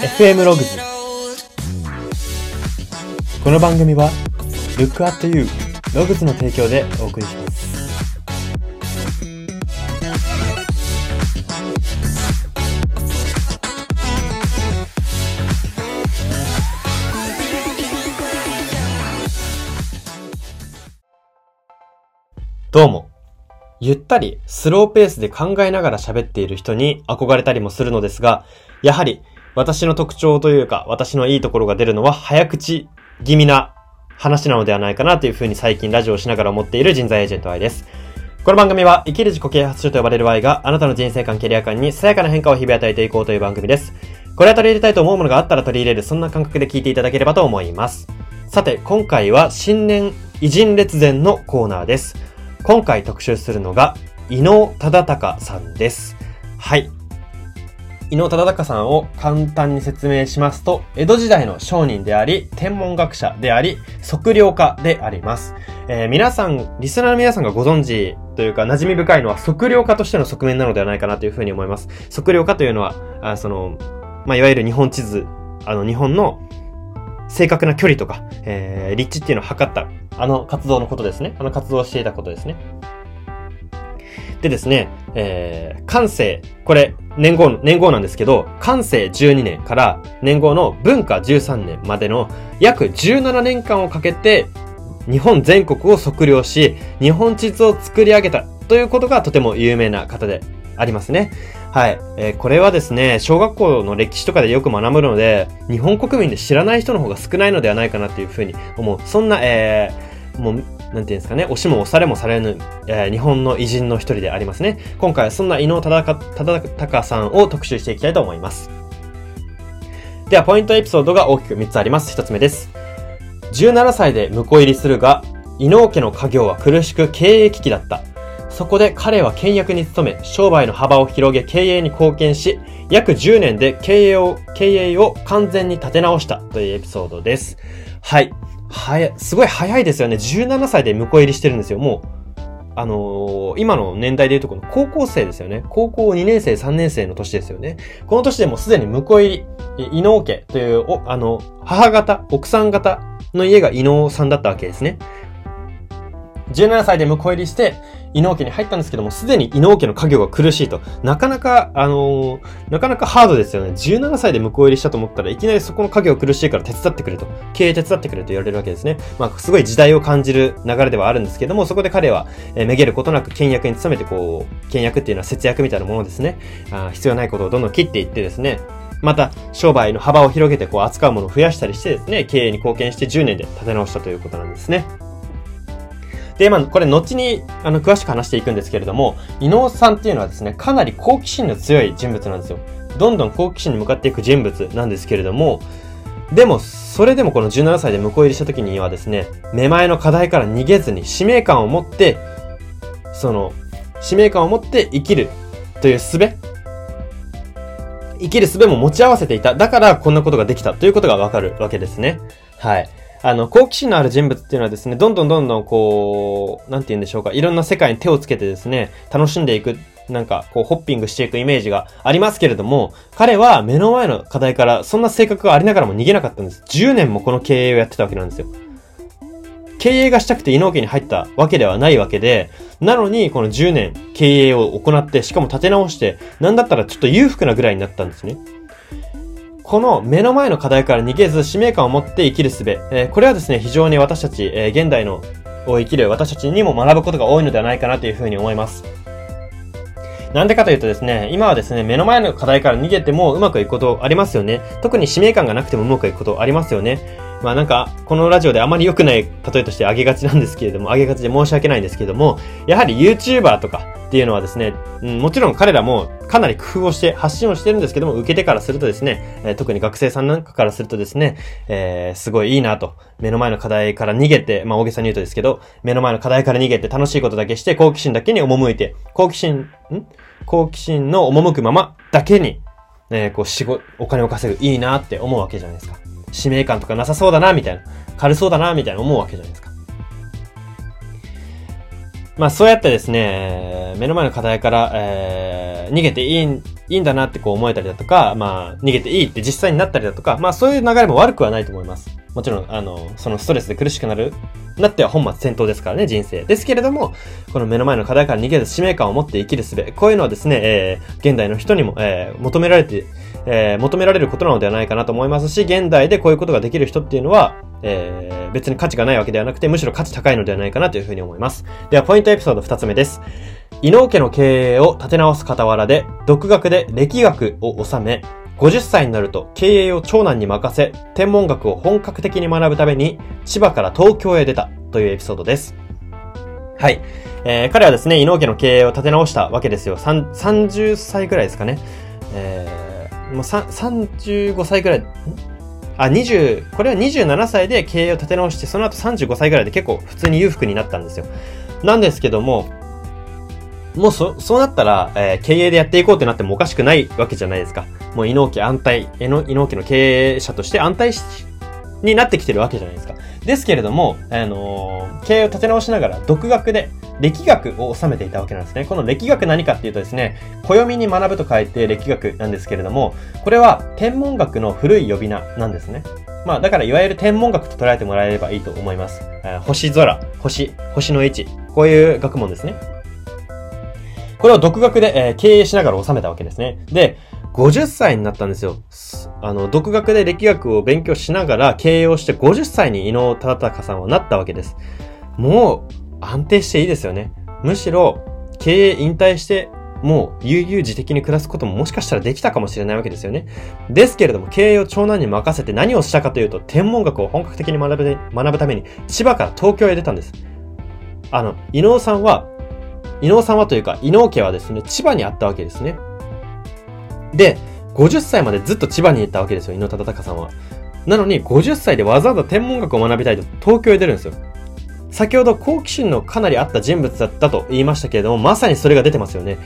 FM ログズこの番組は Look at You ログズの提供でお送りしますどうも。ゆったり、スローペースで考えながら喋っている人に憧れたりもするのですが、やはり、私の特徴というか、私のいいところが出るのは、早口気味な話なのではないかなというふうに最近ラジオをしながら思っている人材エージェント Y です。この番組は、生きる自己啓発書と呼ばれる Y があなたの人生観、キャリア観にさやかな変化を日々与えていこうという番組です。これは取り入れたいと思うものがあったら取り入れる、そんな感覚で聞いていただければと思います。さて、今回は新年偉人列伝のコーナーです。今回特集するのが、伊能忠敬さんです。はい。伊能忠敬さんを簡単に説明しますと、江戸時代の商人であり、天文学者であり、測量家であります。えー、皆さん、リスナーの皆さんがご存知というか馴染み深いのは測量家としての側面なのではないかなというふうに思います。測量家というのは、あその、まあ、いわゆる日本地図、あの、日本の正確な距離とか、えー、立地っていうのを測った、あの活動のことですね。あの活動をしていたことですね。でですね、えー、関西、これ、年号、年号なんですけど、関西12年から年号の文化13年までの約17年間をかけて、日本全国を測量し、日本地図を作り上げたということがとても有名な方でありますね。はい。えー、これはですね、小学校の歴史とかでよく学ぶので、日本国民で知らない人の方が少ないのではないかなっていうふうに思う。そんな、えー、もう、なんていうんですかね、押しも押されもされぬ、えー、日本の偉人の一人でありますね。今回はそんな伊能忠敬さんを特集していきたいと思います。では、ポイントエピソードが大きく3つあります。1つ目です。17歳で婿入りするが、伊能家の家業は苦しく経営危機だった。そこで彼は倹約に努め、商売の幅を広げ経営に貢献し、約10年で経営を、経営を完全に立て直したというエピソードです。はい。はや、すごい早いですよね。17歳で婿入りしてるんですよ。もう、あのー、今の年代でいうとこの高校生ですよね。高校2年生、3年生の年ですよね。この年でもすでに婿入り、伊能家という、お、あの、母方、奥さん方の家が伊能さんだったわけですね。17歳で婿入りして、伊能家に入ったんですけども、すでに伊能家の家業が苦しいと。なかなか、あのー、なかなかハードですよね。17歳で婿入りしたと思ったらいきなりそこの家業苦しいから手伝ってくれと。経営手伝ってくれと言われるわけですね。まあ、すごい時代を感じる流れではあるんですけども、そこで彼は、えー、めげることなく倹約に努めて、こう、倹約っていうのは節約みたいなものですね。あ必要ないことをどんどん切っていってですね、また、商売の幅を広げて、こう、扱うものを増やしたりしてですね、経営に貢献して10年で立て直したということなんですね。で、まあ、これ後に、あの、詳しく話していくんですけれども、伊能さんっていうのはですね、かなり好奇心の強い人物なんですよ。どんどん好奇心に向かっていく人物なんですけれども、でも、それでもこの17歳で婿入りした時にはですね、目前の課題から逃げずに使命感を持って、その、使命感を持って生きるという術生きる術も持ち合わせていた。だからこんなことができたということがわかるわけですね。はい。あの、好奇心のある人物っていうのはですね、どんどんどんどんこう、なんて言うんでしょうか、いろんな世界に手をつけてですね、楽しんでいく、なんか、こう、ホッピングしていくイメージがありますけれども、彼は目の前の課題からそんな性格がありながらも逃げなかったんです。10年もこの経営をやってたわけなんですよ。経営がしたくて伊能家に入ったわけではないわけで、なのに、この10年経営を行って、しかも立て直して、なんだったらちょっと裕福なぐらいになったんですね。この目の前の課題から逃げず使命感を持って生きる術、えー、これはですね、非常に私たち、えー、現代のを生きる私たちにも学ぶことが多いのではないかなというふうに思います。なんでかというとですね、今はですね、目の前の課題から逃げてもうまくいくことありますよね。特に使命感がなくてもうまくいくことありますよね。まあなんか、このラジオであまり良くない例えとして挙げがちなんですけれども、挙げがちで申し訳ないんですけれども、やはり YouTuber とかっていうのはですね、うん、もちろん彼らもかなり工夫をして発信をしてるんですけども、受け手からするとですね、えー、特に学生さんなんかからするとですね、えー、すごいいいなと。目の前の課題から逃げて、まあ大げさに言うとですけど、目の前の課題から逃げて楽しいことだけして、好奇心だけに赴いて、好奇心、ん？好奇心の赴くままだけに、えー、こう仕事、お金を稼ぐ、いいなって思うわけじゃないですか。使命感とかなさそうだな、みたいな。軽そうだな、みたいな思うわけじゃないですか。まあそうやってですね、目の前の課題から、えー、逃げていい、いいんだなってこう思えたりだとか、まあ逃げていいって実際になったりだとか、まあそういう流れも悪くはないと思います。もちろん、あの、そのストレスで苦しくなる、なっては本末転倒ですからね、人生。ですけれども、この目の前の課題から逃げる使命感を持って生きる術、こういうのはですね、えー、現代の人にも、えー、求められて、えー、求められることなのではないかなと思いますし、現代でこういうことができる人っていうのは、えー、別に価値がないわけではなくて、むしろ価値高いのではないかなというふうに思います。では、ポイントエピソード2つ目です。伊能家の経営を立て直す傍らで、独学で力学を収め、50歳になると経営を長男に任せ、天文学を本格的に学ぶために、千葉から東京へ出たというエピソードです。はい。えー、彼はですね、伊能家の経営を立て直したわけですよ。30歳ぐらいですかね。えー、もう35歳ぐらい、あ、20、これは27歳で経営を立て直して、その後35歳ぐらいで結構普通に裕福になったんですよ。なんですけども、もうそ、そうなったら、えー、経営でやっていこうってなってもおかしくないわけじゃないですか。もう、伊能家安泰、伊能家の経営者として安泰になってきてるわけじゃないですか。ですけれども、あのー、経営を立て直しながら独学で力学を収めていたわけなんですね。この力学何かっていうとですね、暦に学ぶと書いて力学なんですけれども、これは天文学の古い呼び名なんですね。まあだからいわゆる天文学と捉えてもらえればいいと思います。え星空、星、星の位置、こういう学問ですね。これを独学で、えー、経営しながら収めたわけですね。で、50歳になったんですよ。あの、独学で力学を勉強しながら経営をして50歳に伊能忠敬さんはなったわけです。もう、安定していいですよね。むしろ、経営引退して、もう悠々自適に暮らすことももしかしたらできたかもしれないわけですよね。ですけれども、経営を長男に任せて何をしたかというと、天文学を本格的に学ぶ学ぶために、千葉から東京へ出たんです。あの、伊能さんは伊能さんはというか、伊能家はですね、千葉にあったわけですね。で、50歳までずっと千葉にいたわけですよ、伊能忠敬さんは。なのに、50歳でわざわざ天文学を学びたいと東京へ出るんですよ。先ほど好奇心のかなりあった人物だったと言いましたけれども、まさにそれが出てますよね。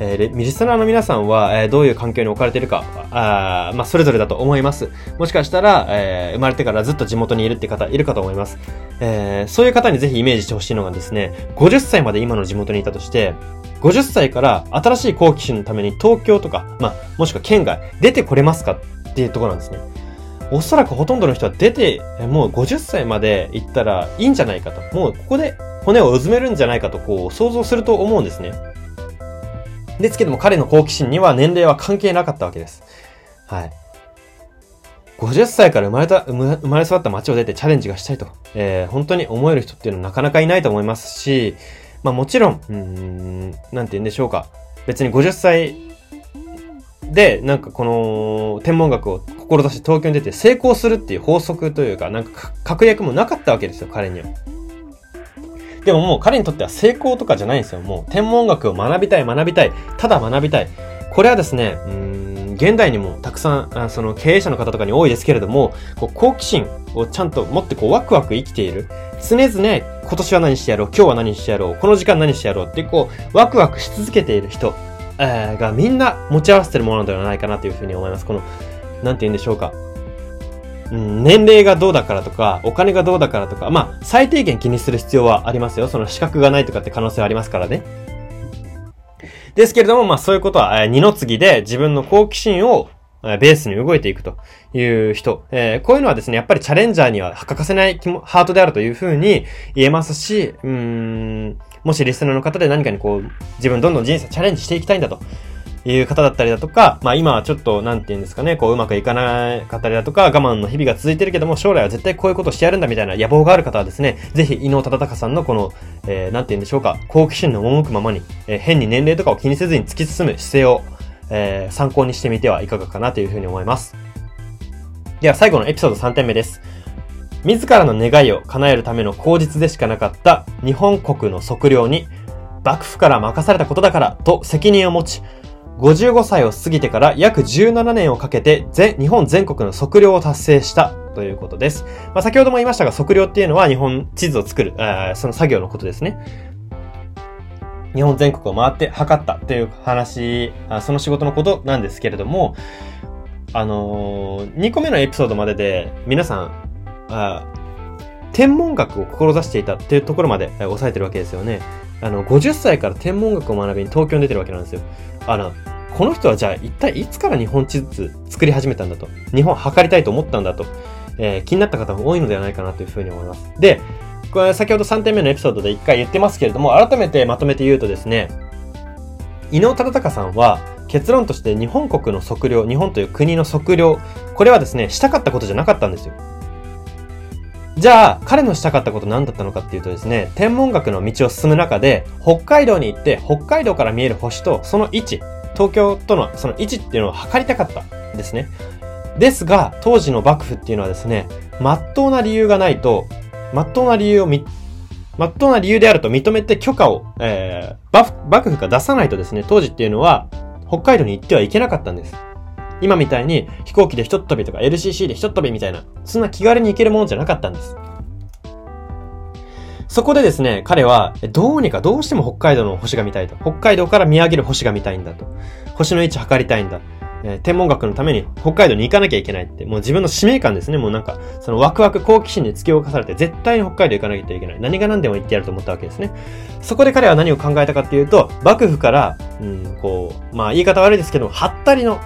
えー、リスナーの皆さんは、えー、どういう環境に置かれているか、あまあ、それぞれだと思います。もしかしたら、えー、生まれてからずっと地元にいるって方いるかと思います。えー、そういう方にぜひイメージしてほしいのがですね、50歳まで今の地元にいたとして、50歳から新しい好奇心のために東京とか、まあ、もしくは県外、出てこれますかっていうところなんですね。おそらくほとんどの人は出て、もう50歳まで行ったらいいんじゃないかと。もうここで骨をうずめるんじゃないかとこう想像すると思うんですね。ですけども彼の好奇心には年齢は関係なかったわけです。はい。50歳から生まれた、生まれ育った街を出てチャレンジがしたいと、えー、本当に思える人っていうのはなかなかいないと思いますし、まあもちろん、うん、なんて言うんでしょうか。別に50歳で、なんかこの天文学を志東京に出て成功するっていう法則というか、なんか確約もなかったわけですよ、彼には。でももう彼にとっては成功とかじゃないんですよ。もう天文学を学びたい、学びたい。ただ学びたい。これはですね、うん、現代にもたくさん、あその経営者の方とかに多いですけれども、こう好奇心をちゃんと持ってこうワクワク生きている。常々今年は何してやろう、今日は何してやろう、この時間何してやろうってこうワクワクし続けている人、えー、がみんな持ち合わせてるものではないかなというふうに思います。この、なんて言うんでしょうか。うん、年齢がどうだからとか、お金がどうだからとか、まあ、最低限気にする必要はありますよ。その資格がないとかって可能性はありますからね。ですけれども、まあそういうことは、え、二の次で自分の好奇心をベースに動いていくという人。えー、こういうのはですね、やっぱりチャレンジャーには欠かせないハートであるというふうに言えますし、うん、もしリスナーの方で何かにこう、自分どんどん人生チャレンジしていきたいんだという方だったりだとか、まあ今はちょっと、なんて言うんですかね、こううまくいかなかったりだとか、我慢の日々が続いてるけども、将来は絶対こういうことをしてやるんだみたいな野望がある方はですね、ぜひ、伊能忠敬さんのこの、えー、なんて言うんでしょうか、好奇心の赴くままに、えー、変に年齢とかを気にせずに突き進む姿勢を、えー、参考にしてみてはいかがかなというふうに思います。では最後のエピソード3点目です。自らの願いを叶えるための口実でしかなかった日本国の測量に、幕府から任されたことだからと責任を持ち、55歳を過ぎてから約17年をかけて全、日本全国の測量を達成したということです。まあ、先ほども言いましたが、測量っていうのは日本地図を作る、その作業のことですね。日本全国を回って測ったという話、その仕事のことなんですけれども、あのー、2個目のエピソードまでで皆さん、あ天文学を志していたっていうところまで抑えてるわけですよね。あの、50歳から天文学を学びに東京に出てるわけなんですよ。あの、この人はじゃあ一体いつから日本地図作り始めたんだと。日本を測りたいと思ったんだと。えー、気になった方も多いのではないかなというふうに思います。で、これ先ほど3点目のエピソードで1回言ってますけれども、改めてまとめて言うとですね、伊能忠敬さんは結論として日本国の測量、日本という国の測量、これはですね、したかったことじゃなかったんですよ。じゃあ、彼のしたかったこと何だったのかっていうとですね、天文学の道を進む中で、北海道に行って、北海道から見える星とその位置、東京とのその位置っていうのを測りたかったんですね。ですが、当時の幕府っていうのはですね、真っ当な理由がないと、真っ当な理由をみ、真っ当な理由であると認めて許可を、えー、幕府が出さないとですね、当時っていうのは、北海道に行ってはいけなかったんです。今みたいに飛行機でひとっ飛びとか LCC でひとっ飛びみたいな、そんな気軽に行けるものじゃなかったんです。そこでですね、彼は、どうにかどうしても北海道の星が見たいと。北海道から見上げる星が見たいんだと。星の位置測りたいんだ。えー、天文学のために北海道に行かなきゃいけないって、もう自分の使命感ですね。もうなんか、そのワクワク好奇心に突き動かされて、絶対に北海道行かなきゃいけない。何が何でも行ってやると思ったわけですね。そこで彼は何を考えたかっていうと、幕府から、うん、こう、まあ言い方悪いですけど、はったりの、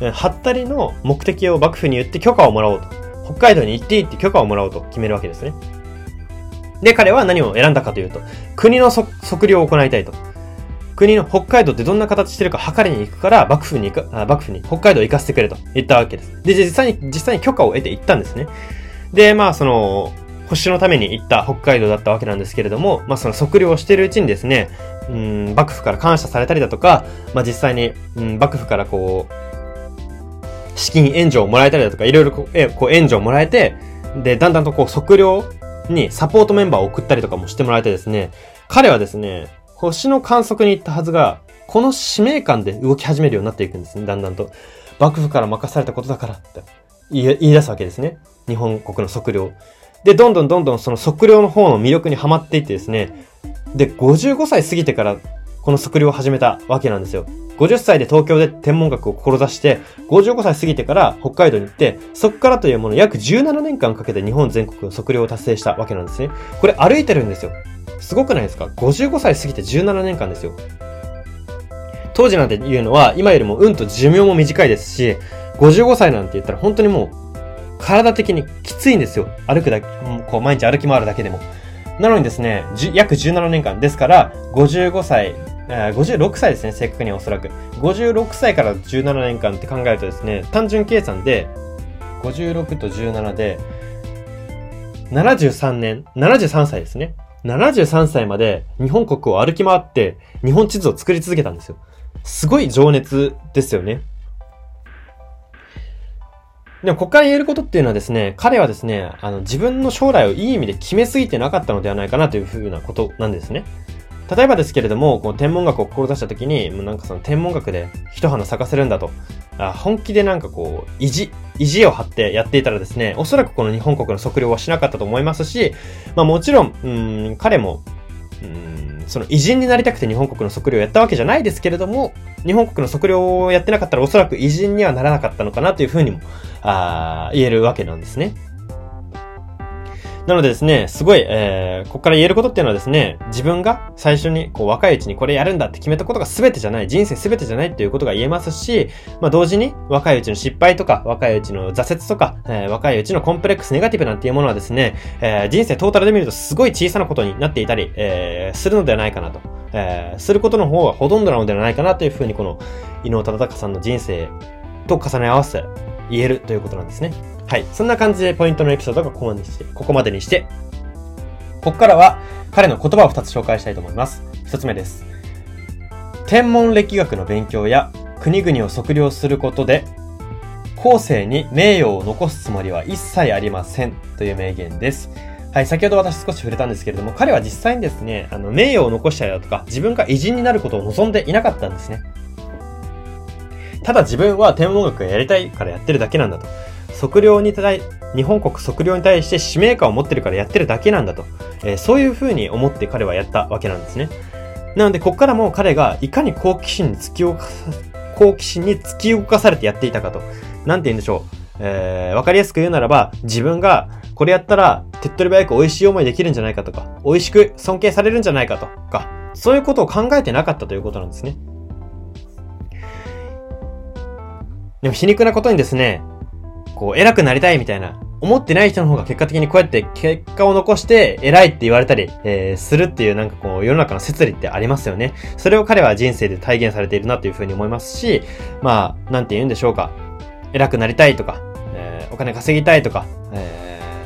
はったりの目的を幕府に言って許可をもらおうと。北海道に行っていいって許可をもらおうと決めるわけですね。で、彼は何を選んだかというと、国の測量を行いたいと。国の北海道ってどんな形してるか測りに行くから、幕府に行か、幕府に北海道行かせてくれと言ったわけです。で、実際に、実際に許可を得て行ったんですね。で、まあ、その、星のために行った北海道だったわけなんですけれども、まあ、その測量をしているうちにですね、うん、幕府から感謝されたりだとか、まあ、実際に、うん、幕府からこう、資金援助をもらえたりだとか、いろいろこう、えこう援助をもらえて、で、だんだんとこう、測量にサポートメンバーを送ったりとかもしてもらえてですね、彼はですね、星の観測に行ったはずが、この使命感で動き始めるようになっていくんですね、だんだんと。幕府から任されたことだからって言い出すわけですね。日本国の測量。で、どんどんどんどんその測量の方の魅力にはまっていってですね、で、55歳過ぎてからこの測量を始めたわけなんですよ。50歳で東京で天文学を志して、55歳過ぎてから北海道に行って、そこからというもの約17年間かけて日本全国の測量を達成したわけなんですね。これ歩いてるんですよ。すごくないですか ?55 歳過ぎて17年間ですよ。当時なんていうのは、今よりもうんと寿命も短いですし、55歳なんて言ったら本当にもう、体的にきついんですよ。歩くだけ、こう毎日歩き回るだけでも。なのにですね、約17年間。ですから、55歳、56歳ですね、正確にはおそらく。56歳から17年間って考えるとですね、単純計算で、56と17で、73年、73歳ですね。73歳まで日本国を歩き回って日本地図を作り続けたんですよ。すごい情熱ですよね。でも、ここから言えることっていうのはですね、彼はですね、あの、自分の将来をいい意味で決めすぎてなかったのではないかなというふうなことなんですね。例えばですけれども、この天文学を志した時に、もうなんかその天文学で一花咲かせるんだと、あ本気でなんかこう、意地、意地を張ってやっていたらですね、おそらくこの日本国の測量はしなかったと思いますし、まあもちろん、うん、彼も、うん、その偉人になりたくて日本国の測量をやったわけじゃないですけれども、日本国の測量をやってなかったらおそらく偉人にはならなかったのかなというふうにも、あ言えるわけなんですね。なのでですね、すごい、えー、ここから言えることっていうのはですね、自分が最初にこう若いうちにこれやるんだって決めたことが全てじゃない、人生全てじゃないっていうことが言えますし、まあ同時に若いうちの失敗とか、若いうちの挫折とか、えー、若いうちのコンプレックス、ネガティブなんていうものはですね、えー、人生トータルで見るとすごい小さなことになっていたり、えー、するのではないかなと。えー、することの方がほとんどなのではないかなというふうにこの、伊能忠敬さんの人生と重ね合わせ言えるということなんですね。はい。そんな感じでポイントのエピソードがここまでにして、ここまでにして、ここからは彼の言葉を2つ紹介したいと思います。1つ目です。天文歴学の勉強や国々を測量することで、後世に名誉を残すつもりは一切ありませんという名言です。はい、先ほど私少し触れたんですけれども、彼は実際にですね、あの、名誉を残したりだとか、自分が偉人になることを望んでいなかったんですね。ただ自分は天文学がやりたいからやってるだけなんだと。測量に対、日本国測量に対して使命感を持ってるからやってるだけなんだと。えー、そういう風に思って彼はやったわけなんですね。なので、ここからも彼がいかに好奇心に突き動かさ、好奇心に突き動かされてやっていたかと。なんて言うんでしょう。えー、わかりやすく言うならば、自分がこれやったら手っ取り早く美味しい思いできるんじゃないかとか、美味しく尊敬されるんじゃないかとか、そういうことを考えてなかったということなんですね。でも皮肉なことにですね、こう、偉くなりたいみたいな、思ってない人の方が結果的にこうやって結果を残して偉いって言われたり、えー、するっていうなんかこう世の中の説理ってありますよね。それを彼は人生で体現されているなというふうに思いますし、まあ、なんて言うんでしょうか。偉くなりたいとか、えー、お金稼ぎたいとか、え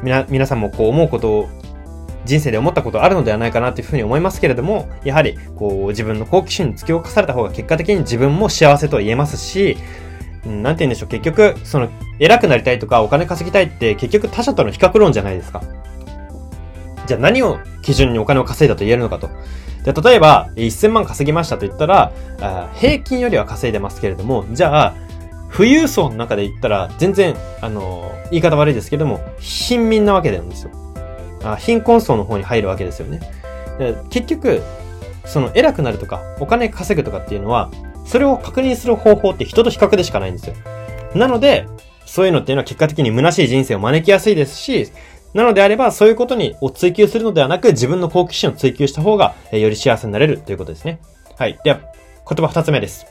ー、みな、皆さんもこう思うことを人生で思ったことあるのではないかなというふうに思いますけれども、やはり、こう、自分の好奇心に突き起こされた方が結果的に自分も幸せと言えますし、うん、なんて言うんでしょう、結局、その、偉くなりたいとかお金稼ぎたいって結局他者との比較論じゃないですか。じゃあ何を基準にお金を稼いだと言えるのかと。で、例えば、1000万稼ぎましたと言ったら、平均よりは稼いでますけれども、じゃあ、富裕層の中で言ったら、全然、あの、言い方悪いですけども、貧民なわけなんですよ。あ貧困層の方に入るわけですよね。結局、その偉くなるとか、お金稼ぐとかっていうのは、それを確認する方法って人と比較でしかないんですよ。なので、そういうのっていうのは結果的に虚しい人生を招きやすいですし、なのであれば、そういうことにを追求するのではなく、自分の好奇心を追求した方が、えより幸せになれるということですね。はい。では、言葉二つ目です。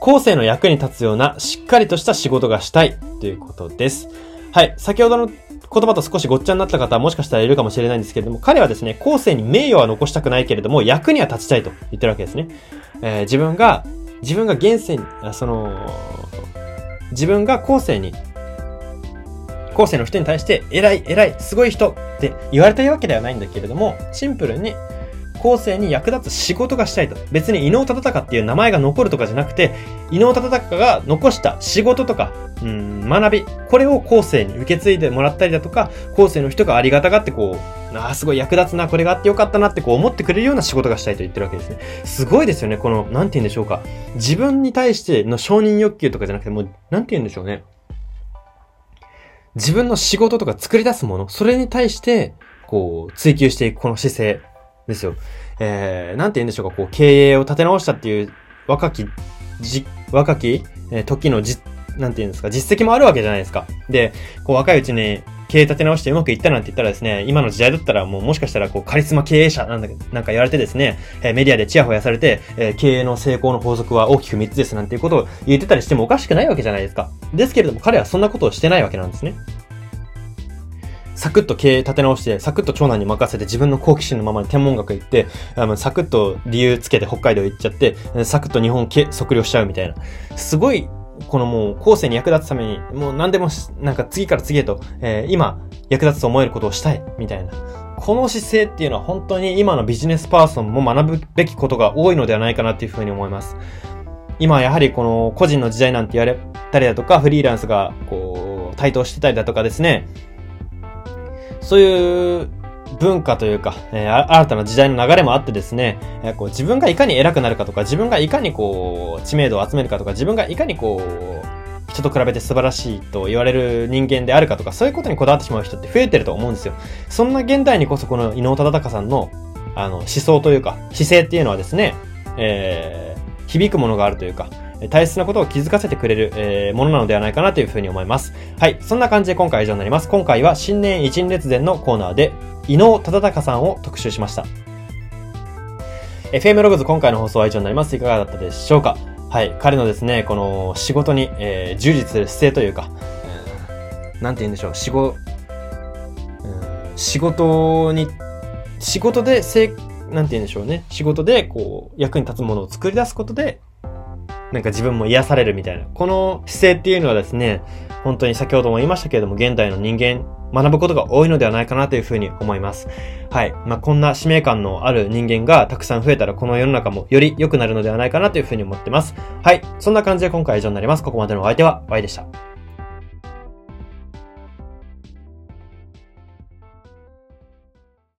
後世の役に立つような、しっかりとした仕事がしたいということです。はい。先ほどの言葉と少しごっちゃになった方はもしかしたらいるかもしれないんですけれども、彼はですね、後世に名誉は残したくないけれども、役には立ちたいと言ってるわけですね。えー、自分が、自分が現世に、その、自分が後世に、後世の人に対して、偉い、偉い、すごい人って言われたいわけではないんだけれども、シンプルに、後世に役立つ仕事がしたいと。別に伊能忠敬っていう名前が残るとかじゃなくて、伊能忠敬が残した仕事とか、うん、学び、これを後世に受け継いでもらったりだとか、後世の人がありがたがってこう、ああ、すごい役立つな、これがあってよかったなってこう思ってくれるような仕事がしたいと言ってるわけですね。すごいですよね、この、なんて言うんでしょうか。自分に対しての承認欲求とかじゃなくて、もう、なんて言うんでしょうね。自分の仕事とか作り出すもの、それに対して、こう、追求していくこの姿勢ですよ。えー、なんて言うんでしょうか、こう、経営を立て直したっていう若き、じ、若き、えー、時のじ、なんて言うんですか、実績もあるわけじゃないですか。で、こう、若いうちに、経営立て直してうまくいったなんて言ったらですね、今の時代だったらもうもしかしたらこうカリスマ経営者なんだなんか言われてですね、えー、メディアでチヤホヤされて、えー、経営の成功の法則は大きく3つですなんていうことを言ってたりしてもおかしくないわけじゃないですか。ですけれども彼はそんなことをしてないわけなんですね。サクッと経営立て直して、サクッと長男に任せて自分の好奇心のままに天文学行って、あのサクッと理由つけて北海道行っちゃって、サクッと日本測量しちゃうみたいな。すごい、このもう後世に役立つために、もう何でもなんか次から次へと、えー、今役立つと思えることをしたい、みたいな。この姿勢っていうのは本当に今のビジネスパーソンも学ぶべきことが多いのではないかなっていうふうに思います。今やはりこの個人の時代なんて言われたりだとか、フリーランスがこう、台頭してたりだとかですね、そういう文化というか、えー、新たな時代の流れもあってですね、えー、こう自分がいかに偉くなるかとか、自分がいかにこう、知名度を集めるかとか、自分がいかにこう、人と比べて素晴らしいと言われる人間であるかとか、そういうことにこだわってしまう人って増えてると思うんですよ。そんな現代にこそこの伊能忠敬さんの、あの、思想というか、姿勢っていうのはですね、えー、響くものがあるというか、大切なことを気づかせてくれる、えー、ものなのではないかなというふうに思います。はい。そんな感じで今回は以上になります。今回は新年一日列伝のコーナーで、伊能忠敬さんを特集しました。FM ログズ今回の放送は以上になります。いかがだったでしょうか？はい。彼のですね、この仕事に、えー、従事する姿勢というか、えー、なんて言うんでしょう、仕事、うん、仕事に、仕事でせ、なんて言うんでしょうね。仕事で、こう、役に立つものを作り出すことで、なんか自分も癒されるみたいな。この姿勢っていうのはですね、本当に先ほども言いましたけれども、現代の人間、学ぶことが多いのではないかなというふうに思います。はい。まあ、こんな使命感のある人間がたくさん増えたら、この世の中もより良くなるのではないかなというふうに思ってます。はい。そんな感じで今回は以上になります。ここまでのお相手は、Y でした。